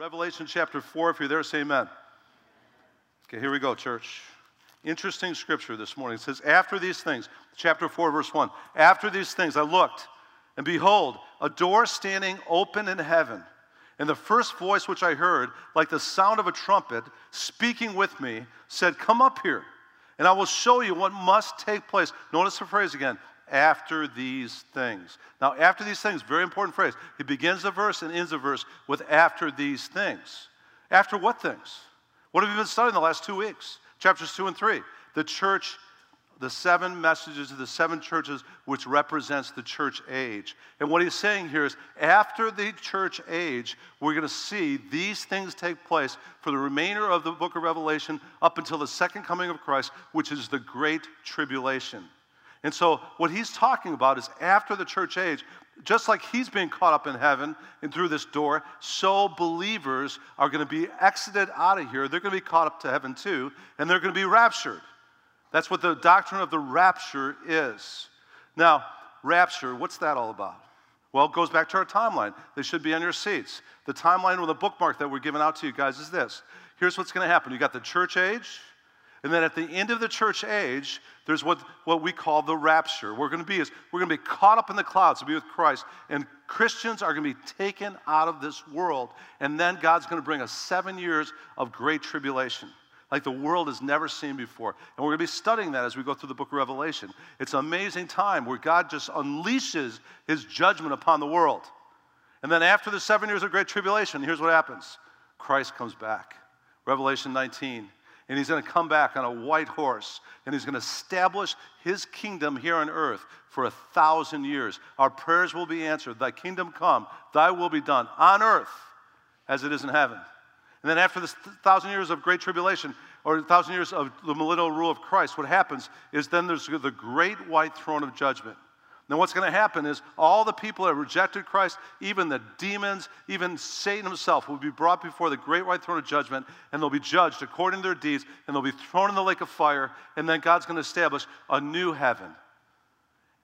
Revelation chapter 4, if you're there, say amen. Okay, here we go, church. Interesting scripture this morning. It says, After these things, chapter 4, verse 1, after these things I looked, and behold, a door standing open in heaven. And the first voice which I heard, like the sound of a trumpet, speaking with me, said, Come up here, and I will show you what must take place. Notice the phrase again after these things. Now, after these things, very important phrase. He begins the verse and ends the verse with after these things. After what things? What have you been studying the last two weeks? Chapters two and three. The church, the seven messages of the seven churches, which represents the church age. And what he's saying here is after the church age, we're going to see these things take place for the remainder of the book of Revelation up until the second coming of Christ, which is the great tribulation. And so, what he's talking about is after the church age, just like he's being caught up in heaven and through this door, so believers are going to be exited out of here. They're going to be caught up to heaven too, and they're going to be raptured. That's what the doctrine of the rapture is. Now, rapture, what's that all about? Well, it goes back to our timeline. They should be on your seats. The timeline with the bookmark that we're giving out to you guys is this. Here's what's going to happen. You got the church age, and then at the end of the church age, there's what, what we call the rapture. We're going to be is we're going to be caught up in the clouds to be with Christ, and Christians are going to be taken out of this world. And then God's going to bring us seven years of great tribulation, like the world has never seen before. And we're going to be studying that as we go through the book of Revelation. It's an amazing time where God just unleashes his judgment upon the world. And then after the seven years of great tribulation, here's what happens Christ comes back. Revelation 19 and he's going to come back on a white horse and he's going to establish his kingdom here on earth for a thousand years. Our prayers will be answered. Thy kingdom come, thy will be done on earth as it is in heaven. And then after this thousand years of great tribulation, or thousand years of the millennial rule of Christ, what happens is then there's the great white throne of judgment. Now, what's going to happen is all the people that rejected Christ, even the demons, even Satan himself, will be brought before the great white throne of judgment, and they'll be judged according to their deeds, and they'll be thrown in the lake of fire, and then God's going to establish a new heaven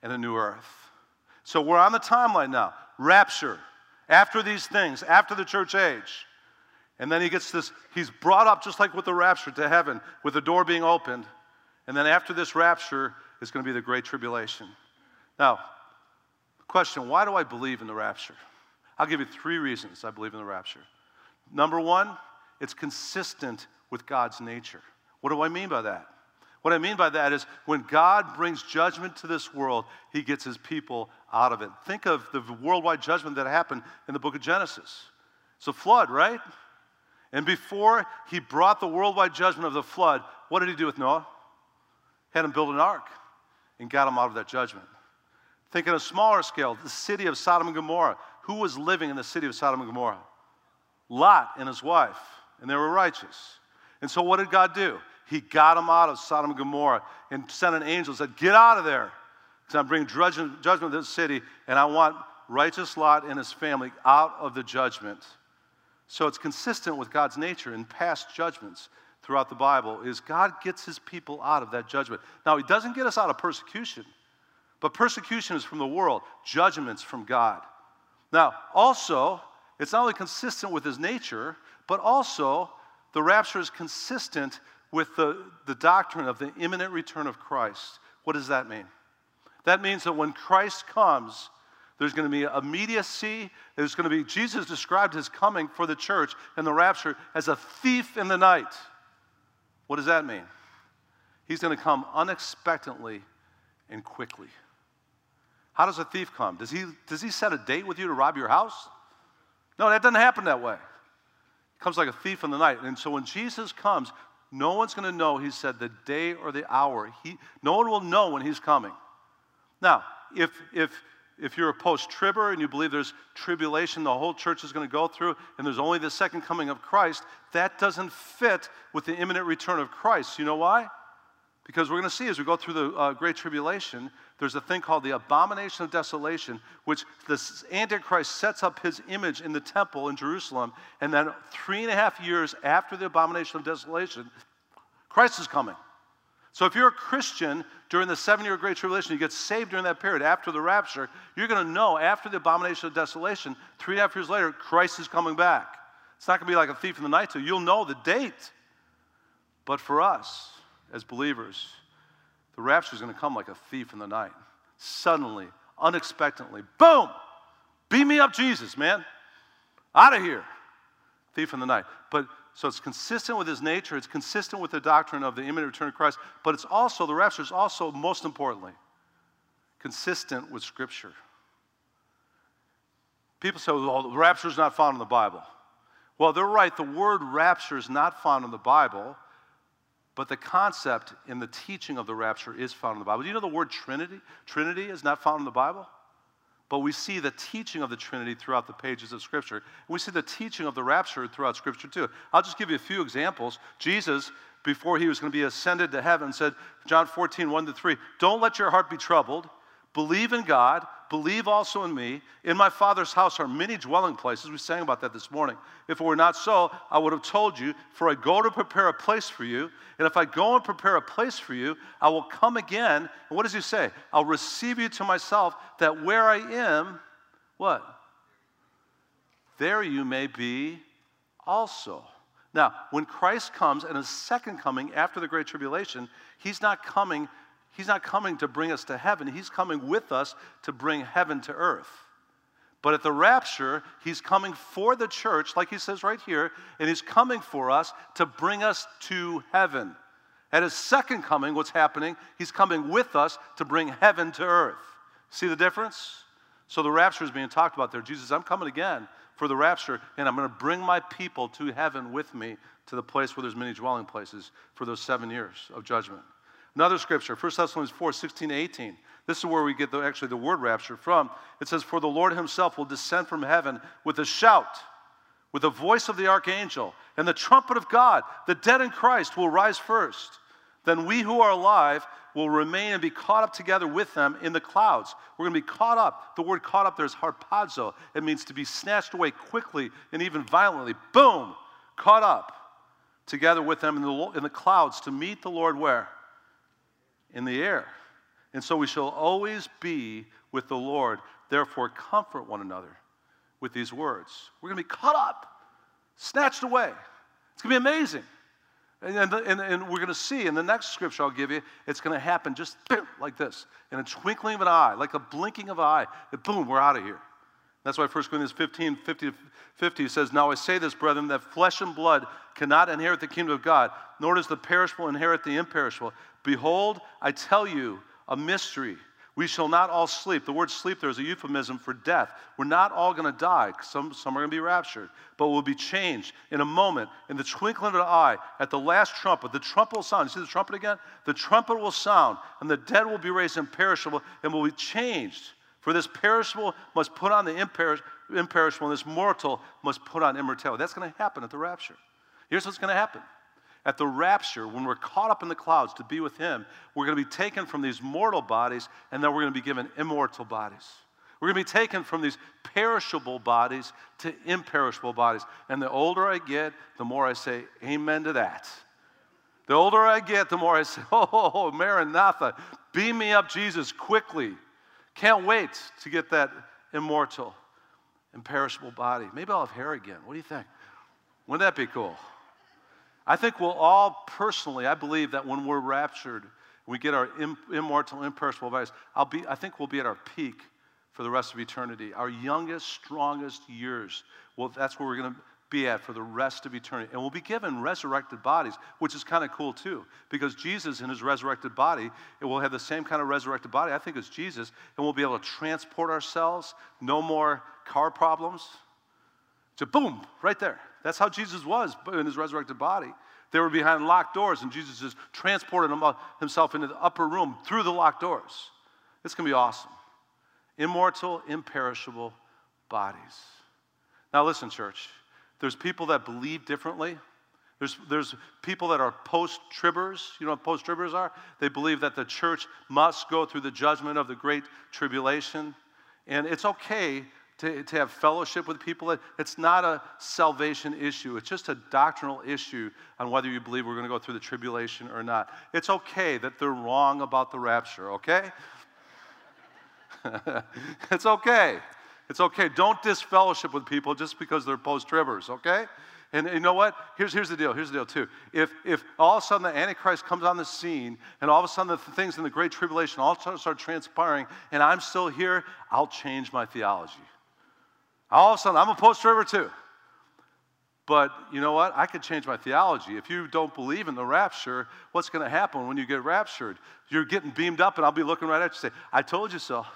and a new earth. So we're on the timeline now rapture, after these things, after the church age. And then he gets this, he's brought up just like with the rapture to heaven, with the door being opened. And then after this rapture is going to be the great tribulation. Now, question why do I believe in the rapture? I'll give you three reasons I believe in the rapture. Number one, it's consistent with God's nature. What do I mean by that? What I mean by that is when God brings judgment to this world, he gets his people out of it. Think of the worldwide judgment that happened in the book of Genesis. It's a flood, right? And before he brought the worldwide judgment of the flood, what did he do with Noah? He Had him build an ark and got him out of that judgment. Think on a smaller scale, the city of Sodom and Gomorrah. Who was living in the city of Sodom and Gomorrah? Lot and his wife, and they were righteous. And so what did God do? He got them out of Sodom and Gomorrah and sent an angel and said, Get out of there. Because I'm bringing judgment, to this city, and I want righteous Lot and his family out of the judgment. So it's consistent with God's nature in past judgments throughout the Bible is God gets his people out of that judgment. Now, he doesn't get us out of persecution. But persecution is from the world, judgment's from God. Now, also, it's not only consistent with his nature, but also the rapture is consistent with the, the doctrine of the imminent return of Christ. What does that mean? That means that when Christ comes, there's going to be immediacy. There's going to be, Jesus described his coming for the church and the rapture as a thief in the night. What does that mean? He's going to come unexpectedly and quickly. How does a thief come? Does he, does he set a date with you to rob your house? No, that doesn't happen that way. He comes like a thief in the night. And so when Jesus comes, no one's going to know, he said, the day or the hour. He, no one will know when he's coming. Now, if, if, if you're a post tribber and you believe there's tribulation the whole church is going to go through and there's only the second coming of Christ, that doesn't fit with the imminent return of Christ. You know why? Because we're going to see as we go through the uh, Great Tribulation, there's a thing called the abomination of desolation, which the Antichrist sets up his image in the temple in Jerusalem. And then three and a half years after the abomination of desolation, Christ is coming. So if you're a Christian during the seven year Great Tribulation, you get saved during that period after the rapture, you're going to know after the abomination of desolation, three and a half years later, Christ is coming back. It's not going to be like a thief in the night, so you'll know the date. But for us, as believers, the rapture is going to come like a thief in the night. Suddenly, unexpectedly, boom! Beat me up, Jesus, man. Out of here. Thief in the night. But so it's consistent with his nature, it's consistent with the doctrine of the imminent return of Christ, but it's also, the rapture is also, most importantly, consistent with Scripture. People say, well, the rapture is not found in the Bible. Well, they're right. The word rapture is not found in the Bible, but the concept in the teaching of the rapture is found in the Bible. Do you know the word Trinity? Trinity is not found in the Bible? But we see the teaching of the Trinity throughout the pages of Scripture. We see the teaching of the rapture throughout Scripture too. I'll just give you a few examples. Jesus, before he was going to be ascended to heaven, said, John 14, 1 to 3, Don't let your heart be troubled. Believe in God, believe also in me. In my Father's house are many dwelling places. We sang about that this morning. If it were not so, I would have told you, for I go to prepare a place for you. And if I go and prepare a place for you, I will come again. And what does he say? I'll receive you to myself, that where I am, what? There you may be also. Now, when Christ comes and his second coming after the Great Tribulation, he's not coming He's not coming to bring us to heaven, He's coming with us to bring heaven to earth. But at the rapture, He's coming for the church, like He says right here, and He's coming for us to bring us to heaven. At His second coming, what's happening? He's coming with us to bring heaven to earth. See the difference? So the rapture is being talked about there. Jesus, I'm coming again for the rapture, and I'm going to bring my people to heaven with me to the place where there's many dwelling places for those seven years of judgment. Another scripture, 1 Thessalonians 4 16 18. This is where we get the, actually the word rapture from. It says, For the Lord himself will descend from heaven with a shout, with the voice of the archangel, and the trumpet of God. The dead in Christ will rise first. Then we who are alive will remain and be caught up together with them in the clouds. We're going to be caught up. The word caught up there is harpazo. It means to be snatched away quickly and even violently. Boom! Caught up together with them in the, in the clouds to meet the Lord where? In the air. And so we shall always be with the Lord. Therefore, comfort one another with these words. We're going to be caught up, snatched away. It's going to be amazing. And, and, and, we're going to see in the next scripture I'll give you, it's going to happen just like this in a twinkling of an eye, like a blinking of an eye. And boom, we're out of here. That's why 1 Corinthians 15 50, 50 says, Now I say this, brethren, that flesh and blood cannot inherit the kingdom of God, nor does the perishable inherit the imperishable. Behold, I tell you a mystery. We shall not all sleep. The word sleep there is a euphemism for death. We're not all going to die. Some, some are going to be raptured, but we'll be changed in a moment, in the twinkling of an eye, at the last trumpet. The trumpet will sound. You see the trumpet again? The trumpet will sound, and the dead will be raised imperishable and will be changed. For this perishable must put on the imperish- imperishable, and this mortal must put on immortality. That's going to happen at the rapture. Here's what's going to happen at the rapture, when we're caught up in the clouds to be with Him, we're going to be taken from these mortal bodies and then we're going to be given immortal bodies. We're going to be taken from these perishable bodies to imperishable bodies. And the older I get, the more I say, Amen to that. The older I get, the more I say, Oh, Maranatha, beam me up, Jesus, quickly. Can't wait to get that immortal, imperishable body. Maybe I'll have hair again. What do you think? Wouldn't that be cool? I think we'll all personally, I believe that when we're raptured, we get our immortal, imperishable bodies, I'll be, I think we'll be at our peak for the rest of eternity. Our youngest, strongest years, well, that's where we're going to be at for the rest of eternity. And we'll be given resurrected bodies, which is kind of cool too, because Jesus in his resurrected body, it will have the same kind of resurrected body, I think, as Jesus, and we'll be able to transport ourselves, no more car problems. So, boom, right there. That's how Jesus was in his resurrected body. They were behind locked doors, and Jesus just transported uh, himself into the upper room through the locked doors. It's going to be awesome. Immortal, imperishable bodies. Now, listen, church. There's people that believe differently. There's, there's people that are post tribbers. You know what post tribbers are? They believe that the church must go through the judgment of the great tribulation. And it's okay to, to have fellowship with people. It's not a salvation issue, it's just a doctrinal issue on whether you believe we're going to go through the tribulation or not. It's okay that they're wrong about the rapture, okay? it's okay. It's okay. Don't disfellowship with people just because they're post tribbers, okay? And you know what? Here's, here's the deal. Here's the deal, too. If, if all of a sudden the Antichrist comes on the scene and all of a sudden the things in the Great Tribulation all start transpiring and I'm still here, I'll change my theology. All of a sudden, I'm a post tribber too. But you know what? I could change my theology. If you don't believe in the rapture, what's going to happen when you get raptured? You're getting beamed up, and I'll be looking right at you and say, I told you so.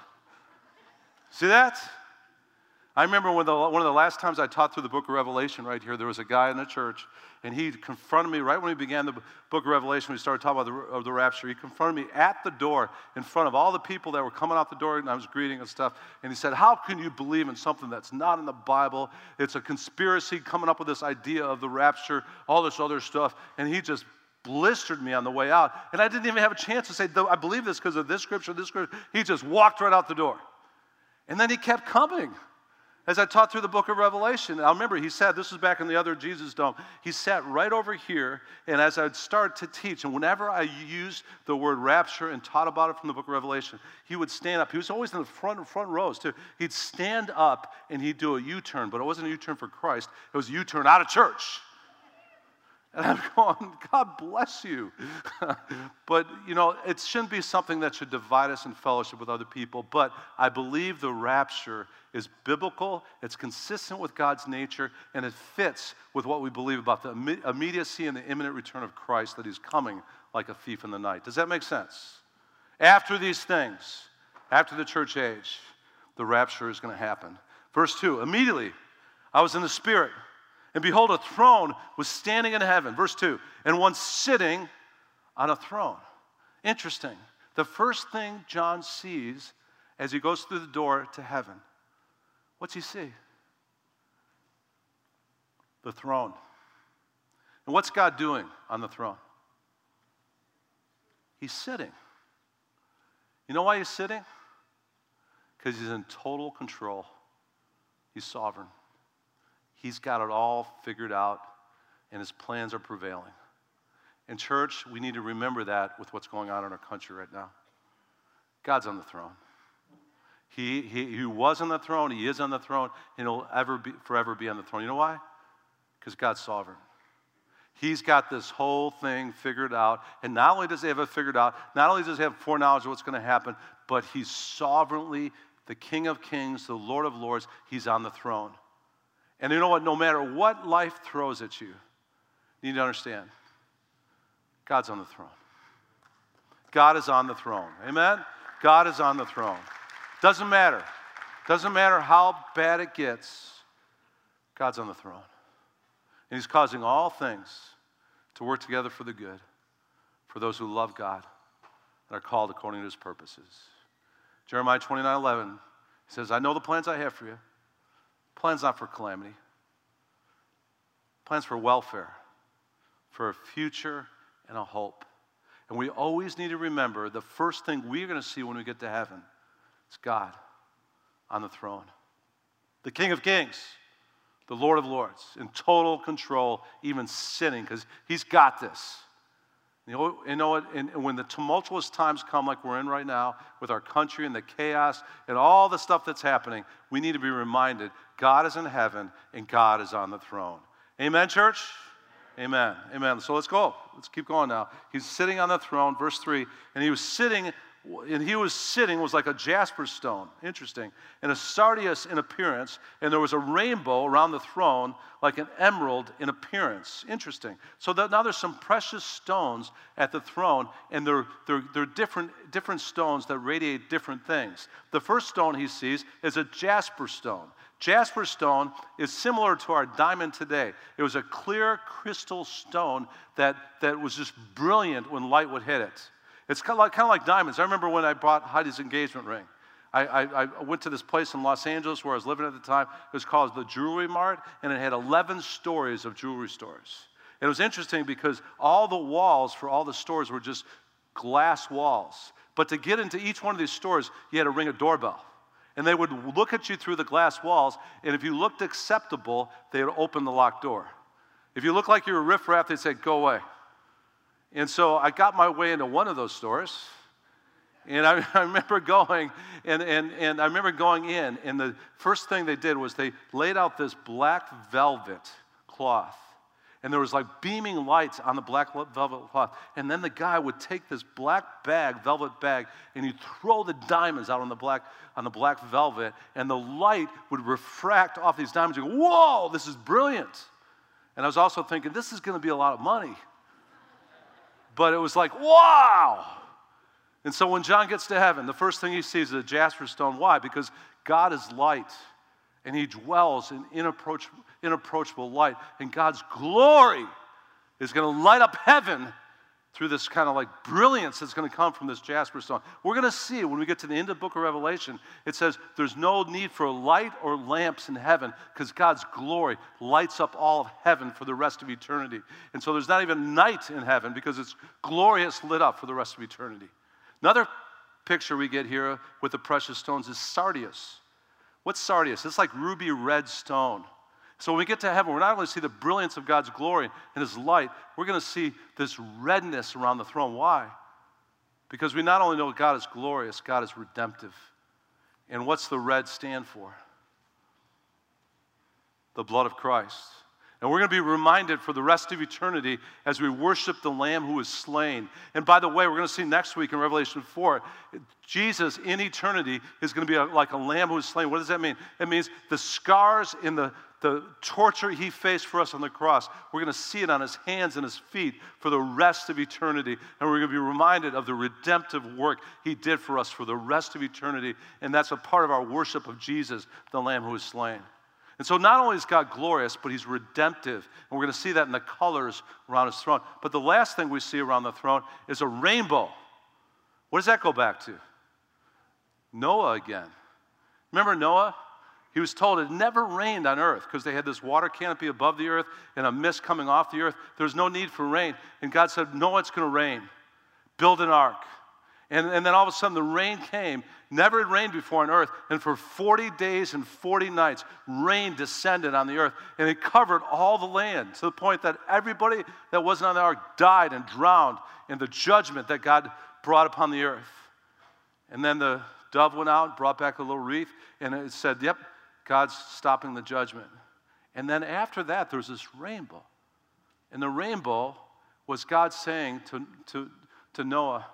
See that? I remember when the, one of the last times I taught through the book of Revelation right here, there was a guy in the church, and he confronted me right when we began the book of Revelation. We started talking about the, the rapture. He confronted me at the door in front of all the people that were coming out the door, and I was greeting and stuff. And he said, How can you believe in something that's not in the Bible? It's a conspiracy coming up with this idea of the rapture, all this other stuff. And he just blistered me on the way out. And I didn't even have a chance to say, I believe this because of this scripture, this scripture. He just walked right out the door. And then he kept coming as I taught through the book of Revelation, I remember he sat, this was back in the other Jesus Dome, he sat right over here, and as I'd start to teach, and whenever I used the word rapture and taught about it from the book of Revelation, he would stand up. He was always in the front, front rows, too. He'd stand up and he'd do a U turn, but it wasn't a U turn for Christ, it was a U turn out of church. And I'm going, God bless you. but, you know, it shouldn't be something that should divide us in fellowship with other people. But I believe the rapture is biblical, it's consistent with God's nature, and it fits with what we believe about the immediacy and the imminent return of Christ that he's coming like a thief in the night. Does that make sense? After these things, after the church age, the rapture is going to happen. Verse 2 Immediately, I was in the Spirit and behold, a throne was standing in heaven. Verse 2 and one sitting on a throne. Interesting. The first thing John sees as he goes through the door to heaven, what's he see? The throne. And what's God doing on the throne? He's sitting. You know why he's sitting? Because he's in total control, he's sovereign. He's got it all figured out, and his plans are prevailing. In church, we need to remember that with what's going on in our country right now. God's on the throne. He, he, he was on the throne, he is on the throne, and he'll ever be, forever be on the throne. You know why? Because God's sovereign. He's got this whole thing figured out. And not only does he have it figured out, not only does he have foreknowledge of what's going to happen, but he's sovereignly the King of Kings, the Lord of Lords. He's on the throne. And you know what? No matter what life throws at you, you need to understand God's on the throne. God is on the throne. Amen? God is on the throne. Doesn't matter. Doesn't matter how bad it gets, God's on the throne. And He's causing all things to work together for the good for those who love God and are called according to His purposes. Jeremiah 29 11 says, I know the plans I have for you Plans not for calamity, plans for welfare, for a future and a hope. And we always need to remember the first thing we're going to see when we get to heaven is God on the throne, the King of Kings, the Lord of Lords, in total control, even sinning, because He's got this. You know, what? And when the tumultuous times come, like we're in right now, with our country and the chaos and all the stuff that's happening, we need to be reminded God is in heaven and God is on the throne. Amen, church? Amen. Amen. So let's go. Let's keep going now. He's sitting on the throne, verse 3, and he was sitting and he was sitting was like a jasper stone interesting and a sardius in appearance and there was a rainbow around the throne like an emerald in appearance. Interesting. So that now there's some precious stones at the throne and they're, they're, they're different, different stones that radiate different things. The first stone he sees is a jasper stone. Jasper stone is similar to our diamond today. It was a clear crystal stone that, that was just brilliant when light would hit it it's kind of like, kind of like diamonds. I remember when I bought Heidi's engagement ring. I, I, I, went to this place in Los Angeles where I was living at the time. It was called the Jewelry Mart, and it had 11 stories of jewelry stores. It was interesting because all the walls for all the stores were just glass walls. But to get into each one of these stores, you had to ring a doorbell. And they would look at you through the glass walls, and if you looked acceptable, they would open the locked door. If you looked like you were riffraff, they'd say, Go away. And so I got my way into one of those stores, And I, I, remember going, and, and, and I remember going in, and the first thing they did was they laid out this black velvet cloth. And there was like beaming lights on the black velvet cloth. And then the guy would take this black bag, velvet bag, and he'd throw the diamonds out on the black, on the black velvet, and the light would refract off these diamonds. You go, whoa, this is brilliant. And I was also thinking, this is going to be a lot of money. But it was like, wow. And so when John gets to heaven, the first thing he sees is a jasper stone. Why? Because God is light and he dwells in inapproachable, inapproachable light. And God's glory is going to light up heaven through this kind of like brilliance that's going to come from this jasper stone. We're going to see when we get to the end of the book of Revelation, it says there's no need for light or lamps in heaven because God's glory lights up all of heaven for the rest of eternity. And so there's not even night in heaven because it's glorious lit up for the rest of eternity. Another picture we get here with the precious stones is sardius. What's sardius? It's like ruby red stone. So when we get to heaven, we're not only see the brilliance of God's glory and His light, we're going to see this redness around the throne. Why? Because we not only know God is glorious, God is redemptive. And what's the red stand for? The blood of Christ. And we're going to be reminded for the rest of eternity as we worship the Lamb who was slain. And by the way, we're going to see next week in Revelation 4, Jesus in eternity is going to be a, like a lamb who was slain. What does that mean? It means the scars in the, the torture he faced for us on the cross, we're going to see it on his hands and his feet for the rest of eternity. And we're going to be reminded of the redemptive work he did for us for the rest of eternity. And that's a part of our worship of Jesus, the Lamb who was slain. And so not only is God glorious, but he's redemptive. And we're going to see that in the colors around his throne. But the last thing we see around the throne is a rainbow. What does that go back to? Noah again. Remember Noah? He was told it never rained on earth because they had this water canopy above the earth and a mist coming off the earth. There's no need for rain. And God said, No, it's going to rain. Build an ark. And, and then all of a sudden the rain came. Never had rained before on earth. And for 40 days and 40 nights, rain descended on the earth. And it covered all the land to the point that everybody that wasn't on the ark died and drowned in the judgment that God brought upon the earth. And then the dove went out, brought back a little wreath, and it said, Yep, God's stopping the judgment. And then after that, there was this rainbow. And the rainbow was God saying to, to, to Noah,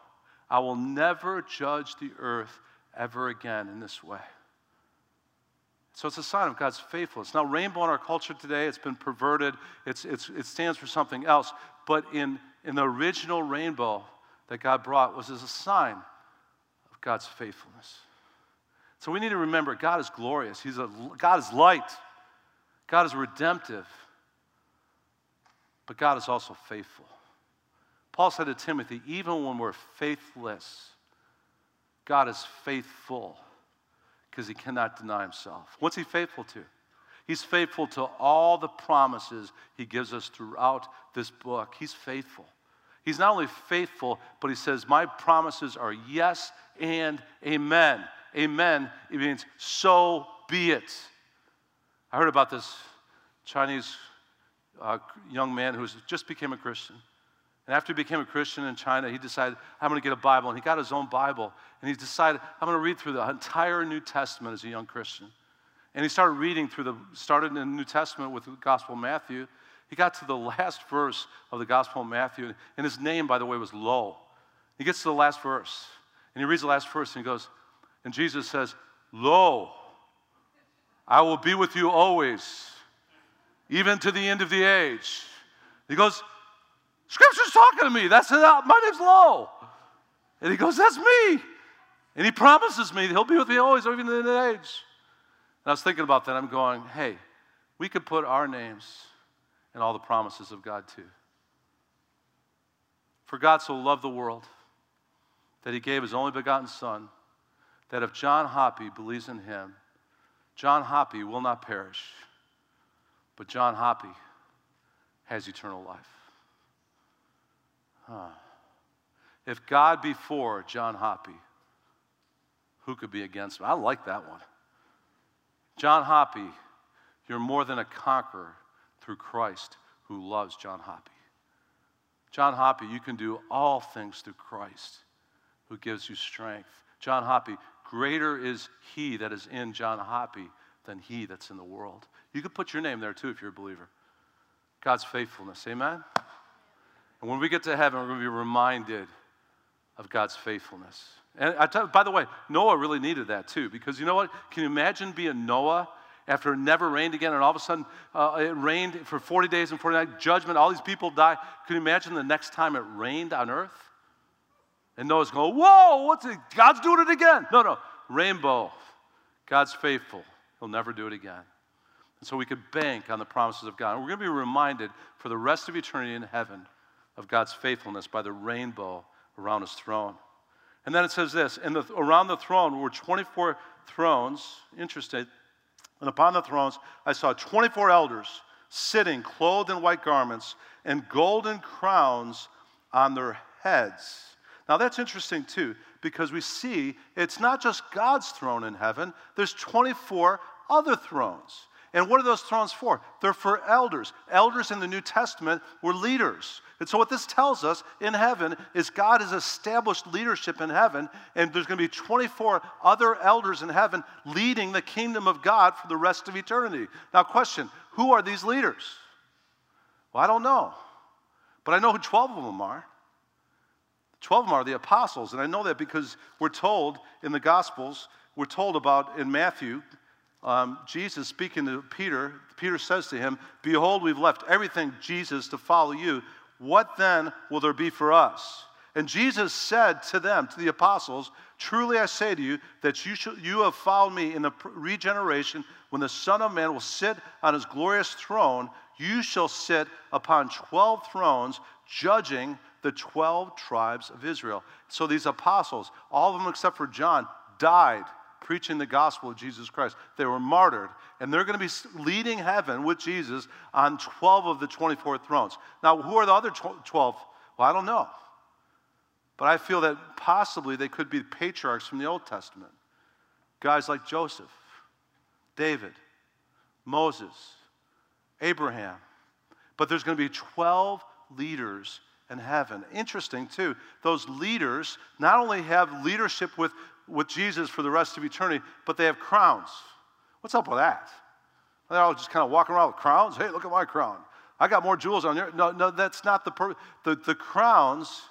I will never judge the earth ever again in this way. So it's a sign of God's faithfulness. Now, rainbow in our culture today, it's been perverted, it's, it's, it stands for something else. But in, in the original rainbow that God brought was as a sign of God's faithfulness. So we need to remember God is glorious. He's a, God is light. God is redemptive. But God is also faithful. Paul said to Timothy, even when we're faithless, God is faithful because he cannot deny himself. What's he faithful to? He's faithful to all the promises he gives us throughout this book. He's faithful. He's not only faithful, but he says, My promises are yes and amen. Amen. It means so be it. I heard about this Chinese uh, young man who just became a Christian. And after he became a Christian in China, he decided, I'm going to get a Bible. And he got his own Bible. And he decided, I'm going to read through the entire New Testament as a young Christian. And he started reading through the, started in the New Testament with the Gospel of Matthew. He got to the last verse of the Gospel of Matthew. And his name, by the way, was Lo. He gets to the last verse. And he reads the last verse and he goes, and Jesus says, Lo, I will be with you always, even to the end of the age. He goes, Scripture's talking to me. That's it. Uh, my name's Lo. And he goes, That's me. And he promises me he'll be with me always, even in the age. And I was thinking about that. I'm going, hey, we could put our names in all the promises of God too. For God so loved the world that he gave his only begotten Son, that if John Hoppy believes in him, John Hoppy will not perish, but John Hoppy has eternal life. Huh. If God be for John Hoppy, who could be against him? I like that one. John Hoppy, you're more than a conqueror through Christ who loves John Hoppy. John Hoppy, you can do all things through Christ who gives you strength. John Hoppy, greater is he that is in John Hoppy than he that's in the world. You could put your name there too if you're a believer. God's faithfulness. Amen? And when we get to heaven, we're going to be reminded of God's faithfulness. And I tell, by the way, Noah really needed that too, because you know what? Can you imagine being Noah after it never rained again, and all of a sudden uh, it rained for 40 days and 40 nights, judgment, all these people die. Can you imagine the next time it rained on earth? And Noah's going, Whoa, what's it? God's doing it again. No, no, rainbow. God's faithful. He'll never do it again. And so we could bank on the promises of God. And we're going to be reminded for the rest of eternity in heaven of God's faithfulness by the rainbow around his throne. And then it says this, and the, around the throne were 24 thrones, interesting, and upon the thrones I saw 24 elders sitting, clothed in white garments, and golden crowns on their heads. Now that's interesting too, because we see it's not just God's throne in heaven, there's 24 other thrones. And what are those thrones for? They're for elders. Elders in the New Testament were leaders. And so, what this tells us in heaven is God has established leadership in heaven, and there's going to be 24 other elders in heaven leading the kingdom of God for the rest of eternity. Now, question who are these leaders? Well, I don't know, but I know who 12 of them are. 12 of them are the apostles, and I know that because we're told in the Gospels, we're told about in Matthew, um, Jesus speaking to Peter, Peter says to him, Behold, we've left everything, Jesus, to follow you. What then will there be for us? And Jesus said to them, to the apostles, Truly I say to you that you, shall, you have followed me in the regeneration when the Son of Man will sit on his glorious throne. You shall sit upon 12 thrones, judging the 12 tribes of Israel. So these apostles, all of them except for John, died preaching the gospel of Jesus Christ. They were martyred, and they're going to be leading heaven with Jesus on 12 of the 24 thrones. Now, who are the other 12? Well, I don't know. But I feel that possibly they could be patriarchs from the Old Testament. Guys like Joseph, David, Moses, Abraham. But there's going to be 12 leaders in heaven. Interesting, too. Those leaders not only have leadership with with Jesus for the rest of eternity, but they have crowns. What's up with that? They're all just kind of walking around with crowns. Hey, look at my crown. I got more jewels on there. No, no, that's not the purpose. The, the crowns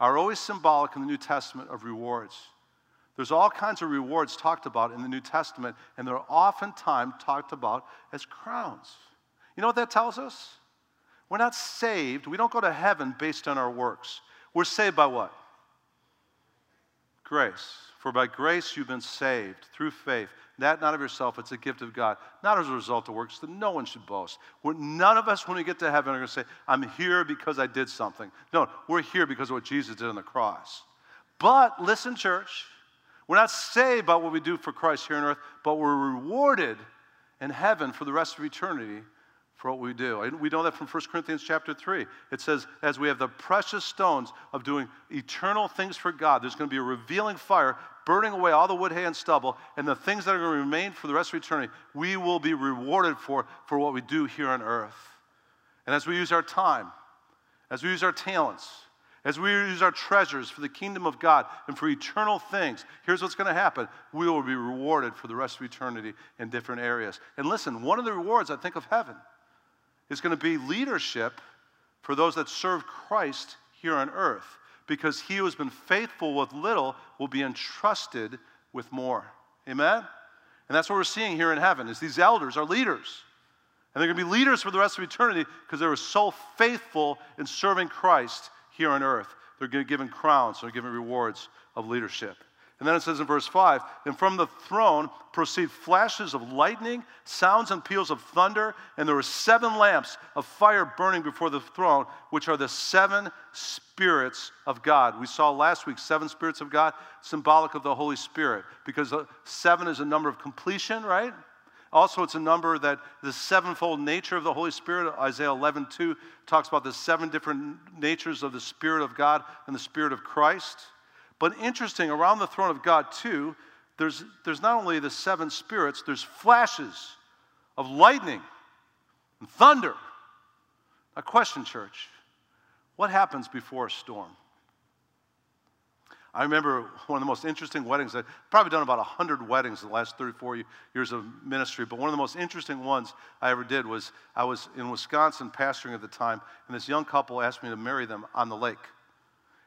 are always symbolic in the New Testament of rewards. There's all kinds of rewards talked about in the New Testament, and they're oftentimes talked about as crowns. You know what that tells us? We're not saved. We don't go to heaven based on our works. We're saved by what? Grace. For by grace you've been saved through faith. That not of yourself, it's a gift of God, not as a result of works, that no one should boast. We're, none of us, when we get to heaven, are going to say, I'm here because I did something. No, we're here because of what Jesus did on the cross. But listen, church, we're not saved by what we do for Christ here on earth, but we're rewarded in heaven for the rest of eternity for what we do. And we know that from 1 Corinthians chapter 3. It says, as we have the precious stones of doing eternal things for God, there's going to be a revealing fire burning away all the wood, hay, and stubble, and the things that are going to remain for the rest of eternity, we will be rewarded for, for what we do here on earth. And as we use our time, as we use our talents, as we use our treasures for the kingdom of God and for eternal things, here's what's going to happen. We will be rewarded for the rest of eternity in different areas. And listen, one of the rewards, I think, of heaven is going to be leadership for those that serve Christ here on earth because he who has been faithful with little will be entrusted with more. Amen? And that's what we're seeing here in heaven is these elders are leaders. And they're going to be leaders for the rest of eternity because they were so faithful in serving Christ here on earth. They're given crowns, they're given rewards of leadership. And then it says in verse 5 And from the throne proceed flashes of lightning, sounds and peals of thunder, and there were seven lamps of fire burning before the throne, which are the seven spirits of God. We saw last week seven spirits of God, symbolic of the Holy Spirit, because seven is a number of completion, right? Also, it's a number that the sevenfold nature of the Holy Spirit, Isaiah 11, 2, talks about the seven different natures of the Spirit of God and the Spirit of Christ. But interesting, around the throne of God, too, there's, there's not only the seven spirits, there's flashes of lightning and thunder. A question, church what happens before a storm? I remember one of the most interesting weddings. I've probably done about 100 weddings in the last 34 years of ministry, but one of the most interesting ones I ever did was I was in Wisconsin pastoring at the time, and this young couple asked me to marry them on the lake.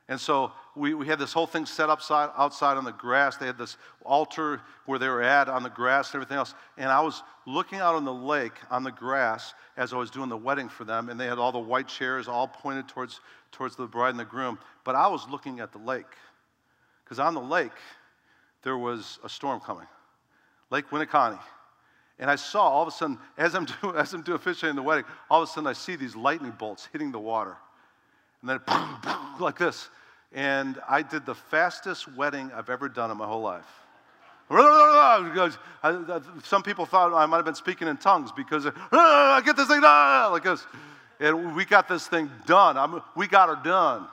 And so we, we had this whole thing set up outside on the grass. They had this altar where they were at on the grass and everything else. And I was looking out on the lake on the grass as I was doing the wedding for them. And they had all the white chairs all pointed towards, towards the bride and the groom. But I was looking at the lake. Because on the lake, there was a storm coming Lake Winneconne. And I saw all of a sudden, as I'm doing, as I'm doing officiating the wedding, all of a sudden I see these lightning bolts hitting the water and then boom, boom, like this. And I did the fastest wedding I've ever done in my whole life. Some people thought I might have been speaking in tongues because I ah, get this thing done like this. And we got this thing done. I'm, we got her done.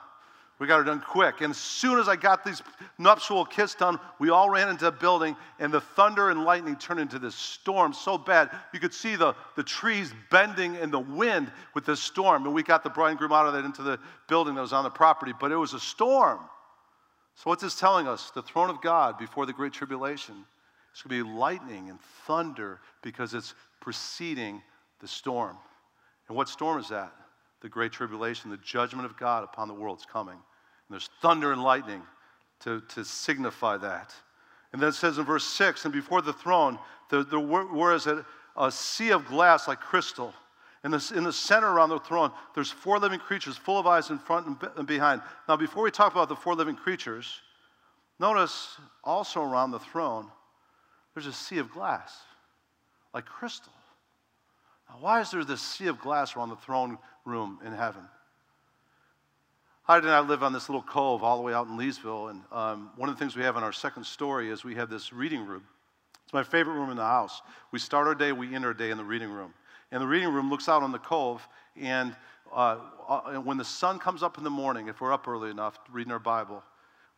We got her done quick. And as soon as I got these nuptial kiss done, we all ran into a building, and the thunder and lightning turned into this storm so bad you could see the, the trees bending in the wind with this storm. And we got the bride and groom out of that into the building that was on the property, but it was a storm. So, what's this telling us? The throne of God before the Great Tribulation. It's going to be lightning and thunder because it's preceding the storm. And what storm is that? The Great Tribulation, the judgment of God upon the world is coming. And there's thunder and lightning to, to signify that. And then it says in verse 6 and before the throne, there, there were a, a sea of glass like crystal. In the, in the center around the throne, there's four living creatures full of eyes in front and, and behind. Now, before we talk about the four living creatures, notice also around the throne, there's a sea of glass like crystal. Now, why is there this sea of glass around the throne room in heaven? Heidi and I live on this little cove all the way out in Leesville, and um, one of the things we have in our second story is we have this reading room. It's my favorite room in the house. We start our day, we end our day in the reading room. And the reading room looks out on the cove, and uh, uh, when the sun comes up in the morning, if we're up early enough reading our Bible,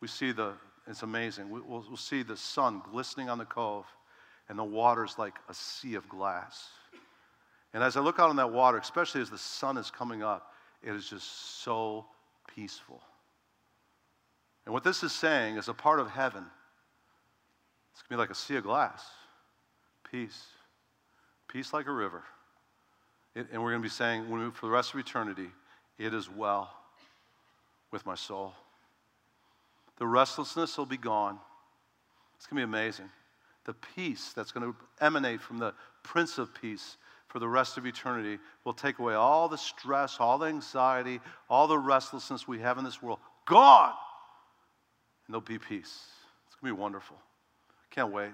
we see the, it's amazing. We, will we'll see the sun glistening on the cove, and the water's like a sea of glass. And as I look out on that water, especially as the sun is coming up, it is just so peaceful. And what this is saying is a part of heaven, it's going to be like a sea of glass. Peace. Peace like a river. It, and we're going to be saying we, for the rest of eternity, it is well with my soul. The restlessness will be gone. It's going to be amazing. The peace that's going to emanate from the Prince of Peace for the rest of eternity will take away all the stress, all the anxiety, all the restlessness we have in this world. Gone! And there'll be peace. It's going to be wonderful. Can't wait.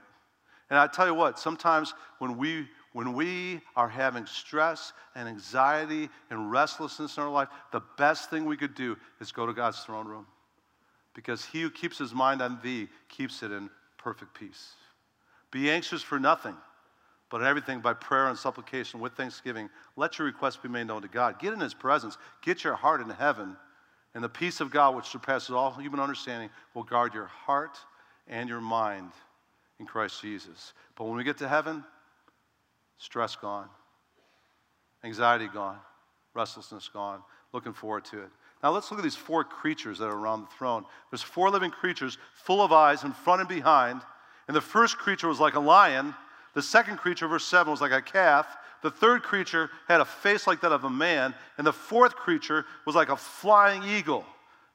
And I tell you what, sometimes when we when we are having stress and anxiety and restlessness in our life, the best thing we could do is go to God's throne room. Because he who keeps his mind on thee keeps it in perfect peace. Be anxious for nothing but in everything by prayer and supplication with thanksgiving, let your requests be made known to God. Get in His presence, get your heart in heaven, and the peace of God, which surpasses all human understanding, will guard your heart and your mind in Christ Jesus. But when we get to heaven, stress gone, anxiety gone, restlessness gone. Looking forward to it. Now let's look at these four creatures that are around the throne. There's four living creatures full of eyes in front and behind. And the first creature was like a lion. The second creature, verse 7, was like a calf. The third creature had a face like that of a man. And the fourth creature was like a flying eagle.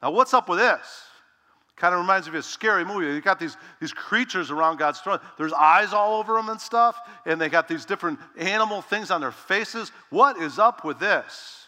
Now, what's up with this? Kind of reminds me of a scary movie. You got these, these creatures around God's throne. There's eyes all over them and stuff, and they got these different animal things on their faces. What is up with this?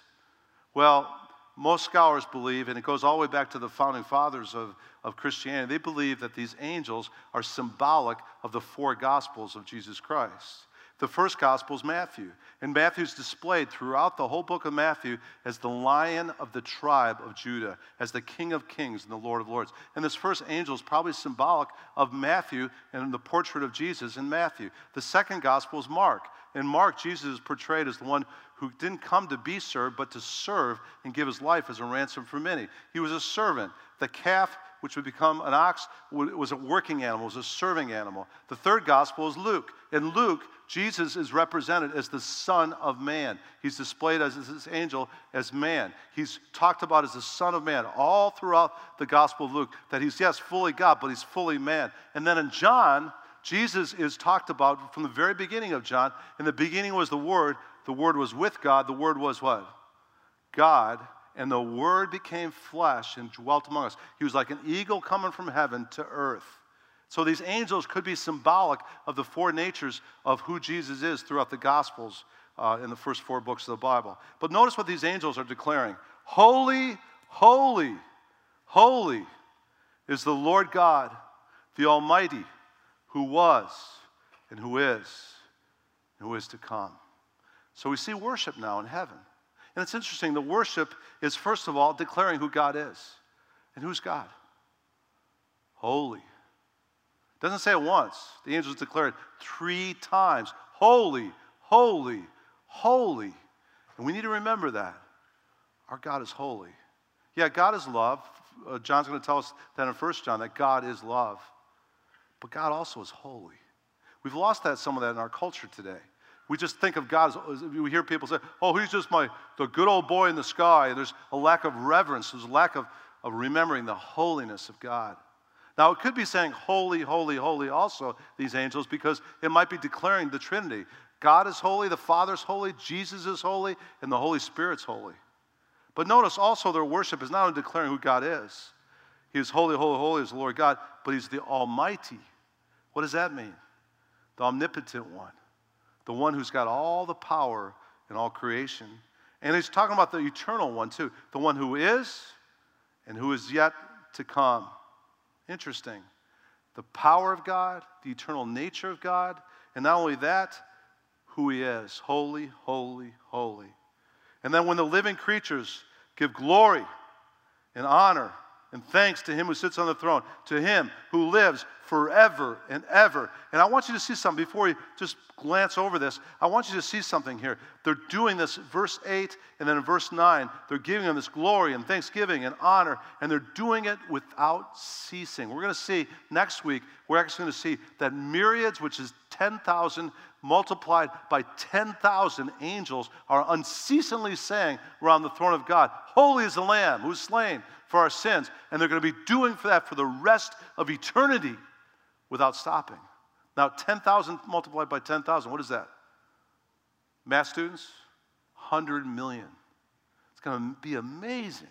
Well, most scholars believe, and it goes all the way back to the founding fathers of, of Christianity, they believe that these angels are symbolic of the four gospels of Jesus Christ. The first gospel is Matthew, and Matthew's displayed throughout the whole book of Matthew as the lion of the tribe of Judah, as the King of kings and the Lord of lords. And this first angel is probably symbolic of Matthew and the portrait of Jesus in Matthew. The second gospel is Mark. In Mark, Jesus is portrayed as the one who didn't come to be served, but to serve and give his life as a ransom for many. He was a servant. The calf which would become an ox, was a working animal, was a serving animal. The third gospel is Luke. In Luke, Jesus is represented as the Son of Man. He's displayed as this angel as man. He's talked about as the Son of Man all throughout the Gospel of Luke, that he's, yes, fully God, but he's fully man. And then in John, Jesus is talked about from the very beginning of John. In the beginning was the Word, the Word was with God, the Word was what? God, and the Word became flesh and dwelt among us. He was like an eagle coming from heaven to earth. So these angels could be symbolic of the four natures of who Jesus is throughout the Gospels uh, in the first four books of the Bible. But notice what these angels are declaring Holy, holy, holy is the Lord God, the Almighty, who was and who is and who is to come. So we see worship now in heaven. And it's interesting, the worship is first of all declaring who God is. And who's God? Holy. Doesn't say it once. The angels declare it three times. Holy, holy, holy. And we need to remember that. Our God is holy. Yeah, God is love. Uh, John's going to tell us that in 1 John that God is love. But God also is holy. We've lost that some of that in our culture today. We just think of God as we hear people say, "Oh, he's just my the good old boy in the sky." There's a lack of reverence. There's a lack of, of remembering the holiness of God. Now, it could be saying holy, holy, holy also, these angels, because it might be declaring the Trinity. God is holy, the Father's holy, Jesus is holy, and the Holy Spirit's holy. But notice also their worship is not only declaring who God is. He is holy, holy, holy is the Lord God, but He's the Almighty. What does that mean? The omnipotent one, the one who's got all the power in all creation. And He's talking about the eternal one too, the one who is and who is yet to come. Interesting. The power of God, the eternal nature of God, and not only that, who He is holy, holy, holy. And then when the living creatures give glory and honor and thanks to him who sits on the throne, to him who lives forever and ever. And I want you to see something before you just glance over this. I want you to see something here. They're doing this, verse 8, and then in verse 9, they're giving him this glory and thanksgiving and honor, and they're doing it without ceasing. We're going to see next week, we're actually going to see that myriads, which is 10,000 multiplied by 10,000 angels, are unceasingly saying around the throne of God, Holy is the Lamb who's slain for our sins. And they're going to be doing for that for the rest of eternity without stopping. Now, 10,000 multiplied by 10,000, what is that? Math students? 100 million. It's going to be amazing.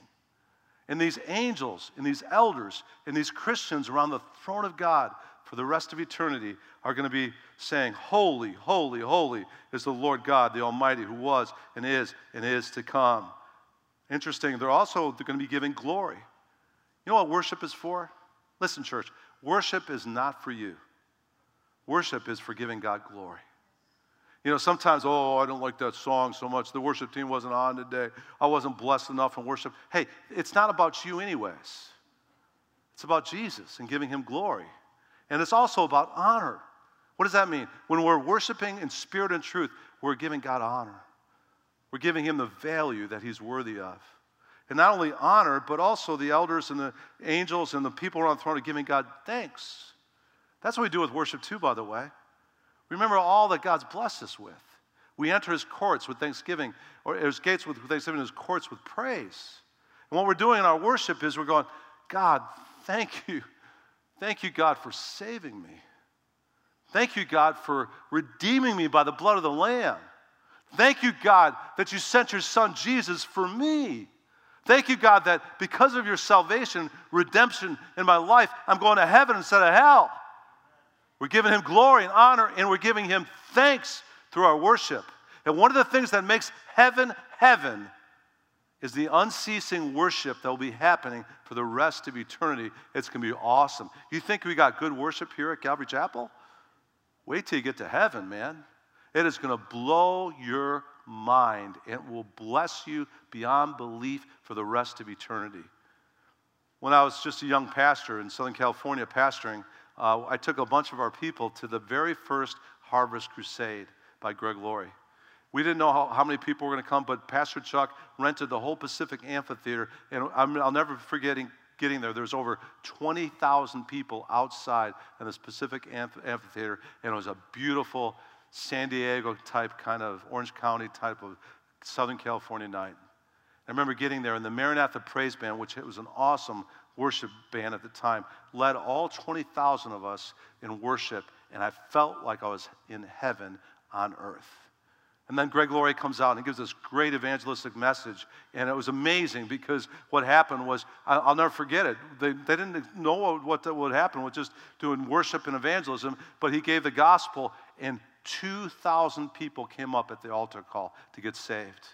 And these angels and these elders and these Christians around the throne of God for the rest of eternity are going to be saying, Holy, holy, holy is the Lord God, the Almighty, who was and is and is to come. Interesting, they're also they're going to be giving glory. You know what worship is for? Listen, church, worship is not for you. Worship is for giving God glory. You know, sometimes, oh, I don't like that song so much. The worship team wasn't on today. I wasn't blessed enough in worship. Hey, it's not about you, anyways. It's about Jesus and giving him glory. And it's also about honor. What does that mean? When we're worshiping in spirit and truth, we're giving God honor. We're giving him the value that he's worthy of. And not only honor, but also the elders and the angels and the people around the throne are giving God thanks. That's what we do with worship, too, by the way. Remember all that God's blessed us with. We enter his courts with thanksgiving, or his gates with thanksgiving, his courts with praise. And what we're doing in our worship is we're going, God, thank you. Thank you, God, for saving me. Thank you, God, for redeeming me by the blood of the Lamb. Thank you, God, that you sent your son Jesus for me. Thank you, God, that because of your salvation, redemption in my life, I'm going to heaven instead of hell. We're giving him glory and honor, and we're giving him thanks through our worship. And one of the things that makes heaven heaven is the unceasing worship that will be happening for the rest of eternity. It's going to be awesome. You think we got good worship here at Calvary Chapel? Wait till you get to heaven, man. It is going to blow your mind. It will bless you beyond belief for the rest of eternity. When I was just a young pastor in Southern California pastoring, uh, I took a bunch of our people to the very first Harvest Crusade by Greg Laurie. We didn't know how, how many people were going to come, but Pastor Chuck rented the whole Pacific Amphitheater, and i will never forget getting there, there was over 20,000 people outside in this Pacific Amphitheater, and it was a beautiful San Diego type, kind of Orange County type of Southern California night. I remember getting there, and the Maranatha Praise Band, which was an awesome worship band at the time, led all 20,000 of us in worship, and I felt like I was in heaven on earth. And then Greg Laurie comes out and gives this great evangelistic message. And it was amazing because what happened was, I'll never forget it. They, they didn't know what would happen with just doing worship and evangelism, but he gave the gospel, and 2,000 people came up at the altar call to get saved.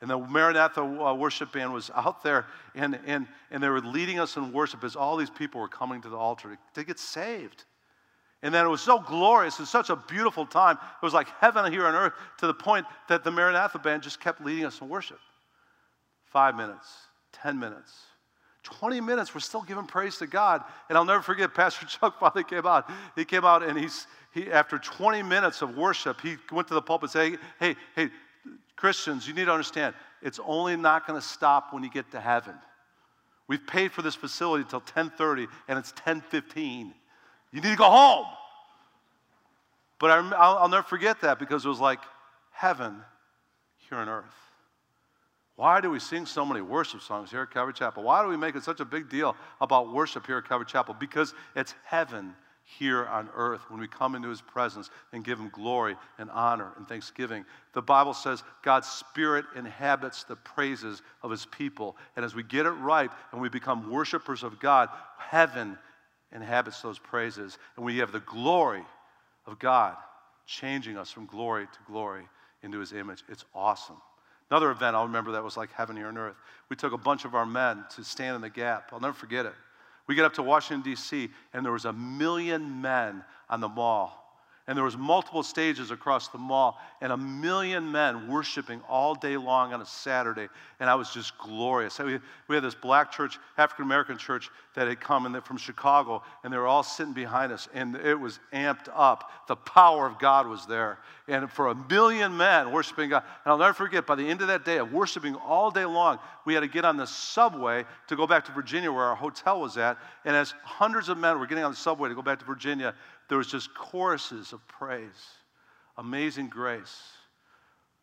And the Maranatha uh, worship band was out there, and, and, and they were leading us in worship as all these people were coming to the altar to, get saved. And then it was so glorious and such a beautiful time. It was like heaven here on earth to the point that the Maranatha band just kept leading us in worship. Five minutes, 10 minutes, 20 minutes, we're still giving praise to God. And I'll never forget, Pastor Chuck finally came out. He came out and he's, he, after 20 minutes of worship, he went to the pulpit and said, hey, hey, Christians, you need to understand, it's only not going to stop when you get to heaven. We've paid for this facility until 10:30, and it's 10:15. You need to go home. But I, will never forget that because it was like heaven here on earth. Why do we sing so many worship songs here at Calvary Chapel? Why do we make it such a big deal about worship here at Calvary Chapel? Because it's heaven here on earth when we come into his presence and give him glory and honor and thanksgiving. The Bible says God's Spirit inhabits the praises of his people. And as we get it right and we become worshipers of God, heaven inhabits those praises. And we have the glory of God changing us from glory to glory into his image. It's awesome. Another event I'll remember that was like heaven here on earth. We took a bunch of our men to stand in the gap. I'll never forget it. We get up to Washington, D.C., and there was a million men on the mall. And there was multiple stages across the mall, and a million men worshiping all day long on a Saturday. And I was just glorious. We, we had this black church, African American church, that had come in from Chicago, and they were all sitting behind us, and it was amped up. The power of God was there. And for a million men worshiping God, and I'll never forget, by the end of that day of worshiping all day long, we had to get on the subway to go back to Virginia where our hotel was at. And as hundreds of men were getting on the subway to go back to Virginia, there was just choruses of praise. Amazing grace.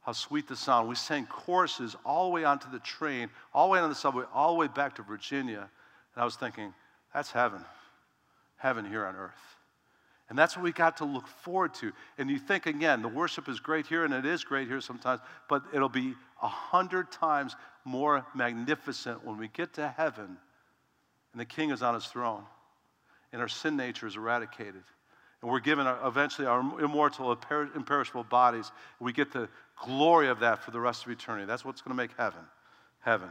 How sweet the sound. We sang choruses all the way onto the train, all the way on the subway, all the way back to Virginia. And I was thinking, that's heaven. Heaven here on earth. And that's what we got to look forward to. And you think again, the worship is great here, and it is great here sometimes, but it'll be a hundred times more magnificent when we get to heaven and the king is on his throne and our sin nature is eradicated. And we're given our, eventually our immortal, imperishable bodies. We get the glory of that for the rest of eternity. That's what's going to make heaven. Heaven.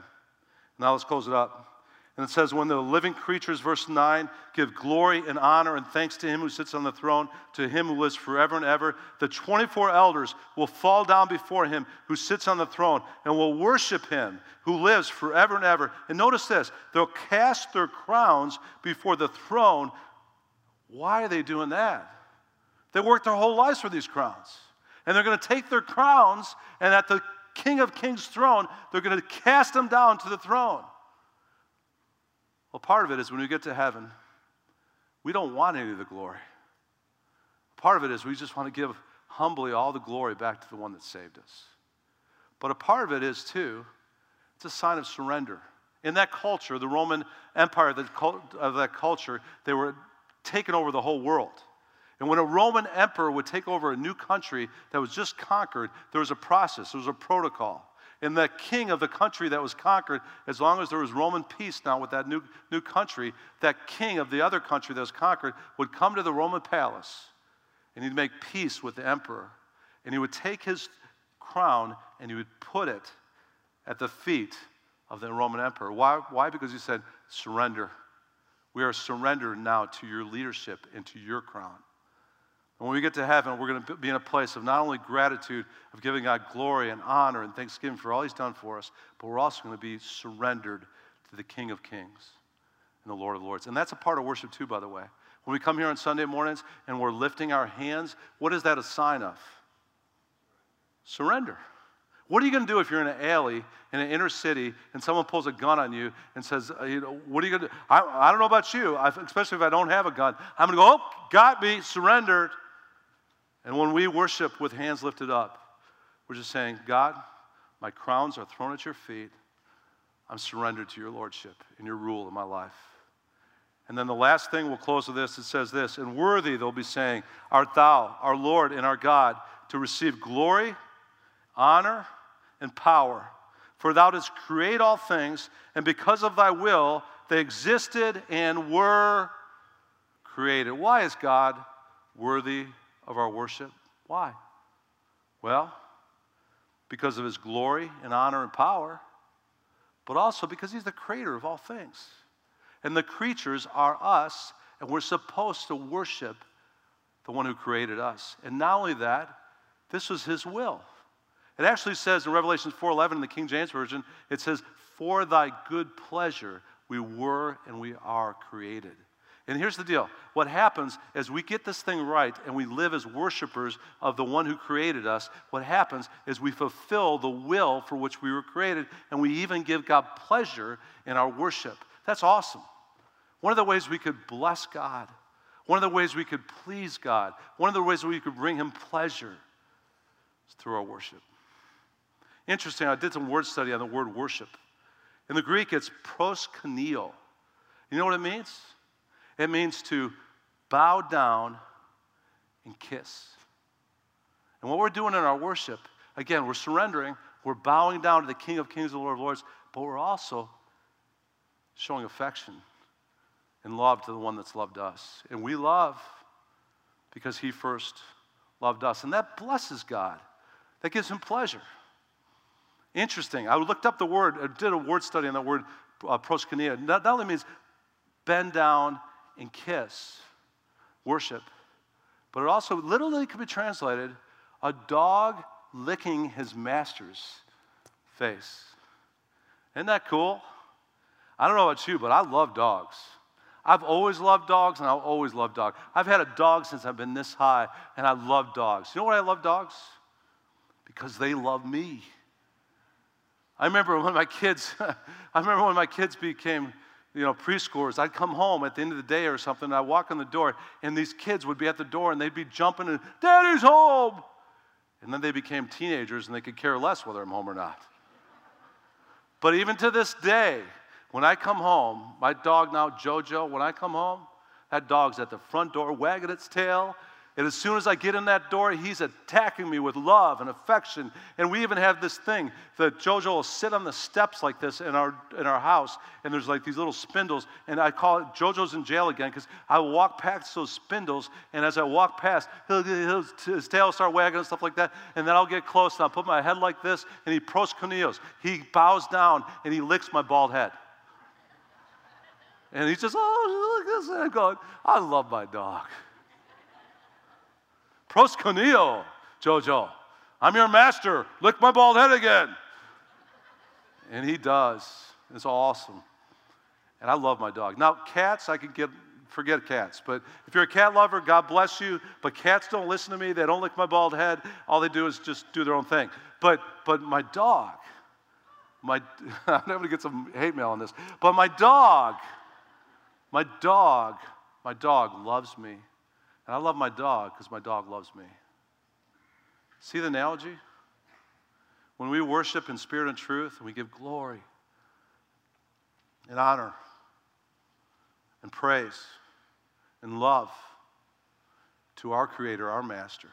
Now let's close it up. And it says, When the living creatures, verse 9, give glory and honor and thanks to him who sits on the throne, to him who lives forever and ever, the 24 elders will fall down before him who sits on the throne and will worship him who lives forever and ever. And notice this they'll cast their crowns before the throne. Why are they doing that? They worked their whole lives for these crowns. And they're going to take their crowns, and at the King of Kings' throne, they're going to cast them down to the throne. Well, part of it is when we get to heaven, we don't want any of the glory. Part of it is we just want to give humbly all the glory back to the one that saved us. But a part of it is, too, it's a sign of surrender. In that culture, the Roman Empire of that culture, they were taking over the whole world. And when a Roman emperor would take over a new country that was just conquered, there was a process, there was a protocol and the king of the country that was conquered, as long as there was Roman peace now with that new, new country, that king of the other country that was conquered would come to the Roman palace and he'd make peace with the emperor. And he would take his crown and he would put it at the feet of the Roman emperor. Why? Why? Because he said, Surrender. We are surrendered now to your leadership and to your crown. And when we get to heaven, we're going to be in a place of not only gratitude, of giving God glory and honor and thanksgiving for all He's done for us, but we're also going to be surrendered to the King of Kings and the Lord of Lords. And that's a part of worship, too, by the way. When we come here on Sunday mornings and we're lifting our hands, what is that a sign of? Surrender. What are you going to do if you're in an alley in an inner city and someone pulls a gun on you and says, uh, you know, what are you going to do? I, I don't know about you, I, especially if I don't have a gun. I'm going to go, oh, got me, surrendered. And when we worship with hands lifted up, we're just saying, God, my crowns are thrown at your feet. I'm surrendered to your lordship and your rule in my life. And then the last thing we'll close with this it says this, and worthy they'll be saying, Art thou, our Lord and our God, to receive glory, honor, and power. For thou didst create all things, and because of thy will, they existed and were created. Why is God worthy of our worship? Why? Well, because of his glory and honor and power, but also because he's the creator of all things. And the creatures are us, and we're supposed to worship the one who created us. And not only that, this was his will. It actually says in Revelation 4:11 in the King James version, it says, "For thy good pleasure we were and we are created." And here's the deal. What happens as we get this thing right and we live as worshipers of the one who created us, what happens is we fulfill the will for which we were created and we even give God pleasure in our worship. That's awesome. One of the ways we could bless God, one of the ways we could please God, one of the ways we could bring Him pleasure is through our worship. Interesting, I did some word study on the word worship. In the Greek, it's proskuneo. You know what it means? It means to bow down and kiss. And what we're doing in our worship, again, we're surrendering, we're bowing down to the King of Kings and Lord of Lords, but we're also showing affection and love to the one that's loved us. And we love because he first loved us. And that blesses God, that gives him pleasure. Interesting. I looked up the word, I did a word study on that word, uh. That only means bend down and kiss, worship, but it also literally could be translated a dog licking his master's face. Isn't that cool? I don't know about you, but I love dogs. I've always loved dogs and I'll always love dogs. I've had a dog since I've been this high and I love dogs. You know why I love dogs? Because they love me. I remember when my kids, I remember when my kids became, you know, preschoolers. I'd come home at the end of the day or something, and I'd walk in the door, and these kids would be at the door, and they'd be jumping, and Daddy's home. And then they became teenagers, and they could care less whether I'm home or not. But even to this day, when I come home, my dog now, JoJo, when I come home, that dog's at the front door wagging its tail, and as soon as I get in that door, he's attacking me with love and affection. And we even have this thing that Jojo will sit on the steps like this in our, in our house, and there's like these little spindles. And I call it Jojo's in jail again because I walk past those spindles, and as I walk past, he'll, he'll, his tail will start wagging and stuff like that. And then I'll get close, and I'll put my head like this, and he proskuneos. He bows down, and he licks my bald head. And he just, oh, look at this. I'm going, I love my dog. Proskuneo, Jojo. I'm your master. Lick my bald head again. And he does. It's awesome. And I love my dog. Now, cats, I can get, forget cats. But if you're a cat lover, God bless you. But cats don't listen to me. They don't lick my bald head. All they do is just do their own thing. But, but my dog, my, I'm to get some hate mail on this. But my dog, my dog, my dog loves me. And I love my dog because my dog loves me. See the analogy? When we worship in spirit and truth, and we give glory and honor and praise and love to our Creator, our Master,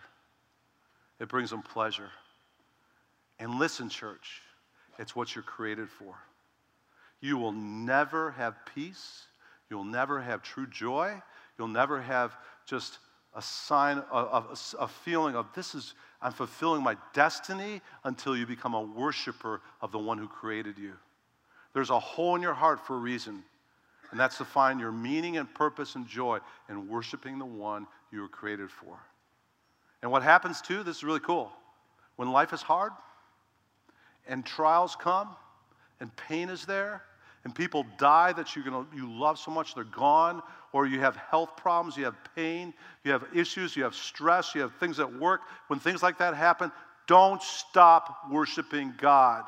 it brings Him pleasure. And listen, church, it's what you're created for. You will never have peace. You'll never have true joy. You'll never have just a sign of a, a feeling of this is, I'm fulfilling my destiny until you become a worshiper of the one who created you. There's a hole in your heart for a reason, and that's to find your meaning and purpose and joy in worshiping the one you were created for. And what happens too, this is really cool. When life is hard and trials come and pain is there, and people die that gonna, you love so much they're gone, or you have health problems, you have pain, you have issues, you have stress, you have things at work, when things like that happen, Don't stop worshiping God.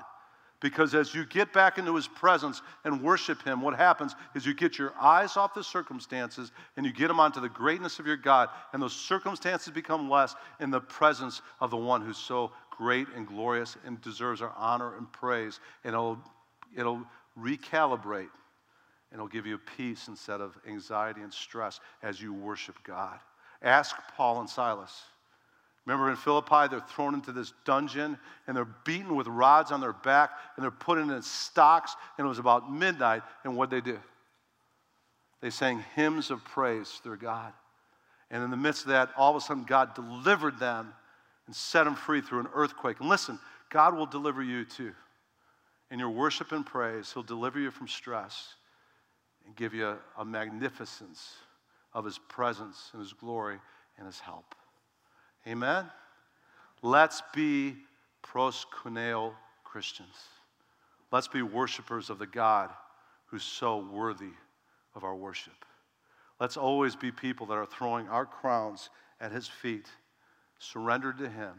Because as you get back into his presence and worship him, what happens is you get your eyes off the circumstances and you get them onto the greatness of your God, and those circumstances become less in the presence of the one who's so great and glorious and deserves our honor and praise. And it'll, it'll recalibrate and it'll give you peace instead of anxiety and stress as you worship God. Ask Paul and Silas. Remember in Philippi, they're thrown into this dungeon and they're beaten with rods on their back and they're put in stocks. And it was about midnight. And what they do? They sang hymns of praise to their God. And in the midst of that, all of a sudden, God delivered them and set them free through an earthquake. And listen, God will deliver you too. In your worship and praise, He'll deliver you from stress and give you a, a magnificence of His presence and His glory and His help. Amen? Let's be proskuneo Christians. Let's be worshipers of the God who's so worthy of our worship. Let's always be people that are throwing our crowns at his feet, surrendered to him,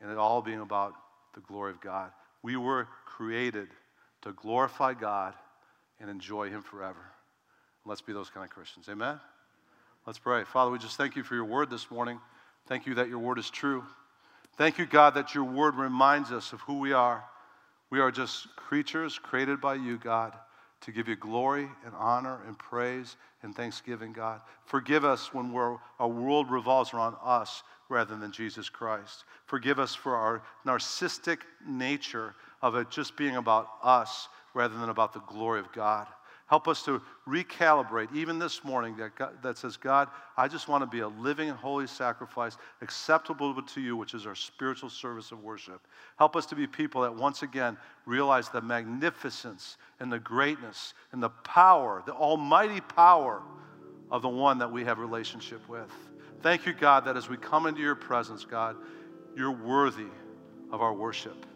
and it all being about the glory of God. We were created to glorify God and enjoy him forever. Let's be those kind of Christians. Amen? Let's pray. Father, we just thank you for your word this morning. Thank you that your word is true. Thank you, God, that your word reminds us of who we are. We are just creatures created by you, God, to give you glory and honor and praise and thanksgiving, God. Forgive us when we're our world revolves around us rather than Jesus Christ. Forgive us for our narcissistic nature of it just being about us rather than about the glory of God. Help us to recalibrate, even this morning, that, God, that says, God, I just want to be a living and holy sacrifice acceptable to you, which is our spiritual service of worship. Help us to be people that once again realize the magnificence and the greatness and the power, the almighty power of the one that we have relationship with. Thank you, God, that as we come into your presence, God, you're worthy of our worship.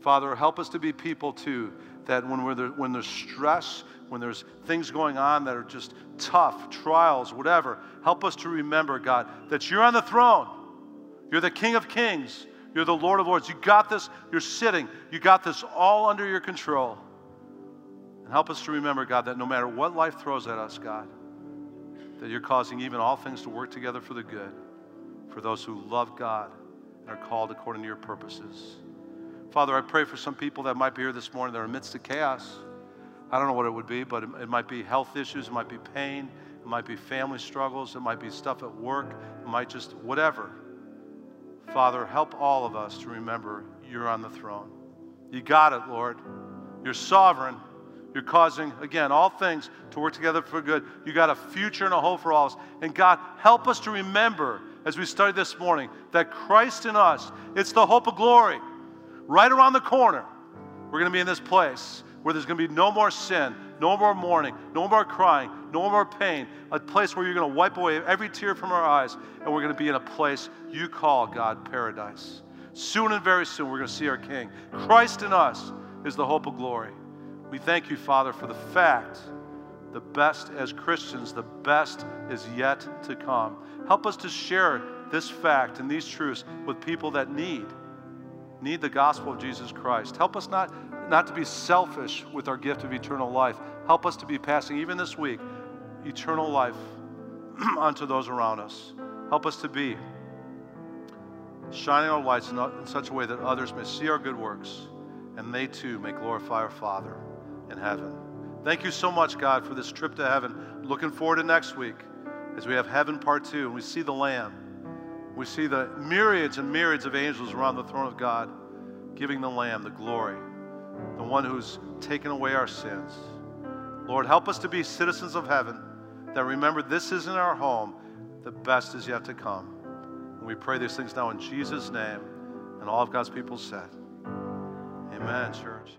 Father, help us to be people too that when, we're there, when there's stress, when there's things going on that are just tough, trials, whatever, help us to remember, God, that you're on the throne. You're the King of Kings. You're the Lord of Lords. You got this. You're sitting. You got this all under your control. And help us to remember, God, that no matter what life throws at us, God, that you're causing even all things to work together for the good for those who love God and are called according to your purposes. Father, I pray for some people that might be here this morning that are amidst the chaos. I don't know what it would be, but it, it, might be health issues, it might be pain, it might be family struggles, it might be stuff at work, it might just whatever. Father, help all of us to remember you're on the throne. You got it, Lord. You're sovereign. You're causing, again, all things to work together for good. You got a future and a hope for all of us. And God, help us to remember as we study this morning that Christ in us, it's the hope of glory. Right around the corner, we're going to be in this place where there's going to be no more sin, no more mourning, no more crying, no more pain, a place where you're going to wipe away every tear from our eyes, and we're going to be in a place you call, God, paradise. Soon and very soon, we're going to see our King. Christ in us is the hope of glory. We thank you, Father, for the fact the best as Christians, the best is yet to come. Help us to share this fact and these truths with people that need need the gospel of Jesus Christ. Help us not not to be selfish with our gift of eternal life. Help us to be passing, even this week, eternal life onto those around us. Help us to be shining our lights in, in such a way that others may see our good works and they too may glorify our Father in heaven. Thank you so much, God, for this trip to heaven. Looking forward to next week as we have heaven part two and we see the Lamb. We see the myriads and myriads of angels around the throne of God giving the Lamb the glory the one who's taken away our sins. Lord, help us to be citizens of heaven that remember this isn't our home, the best is yet to come. And we pray these things now in Jesus' name, and all of God's people said, Amen, church.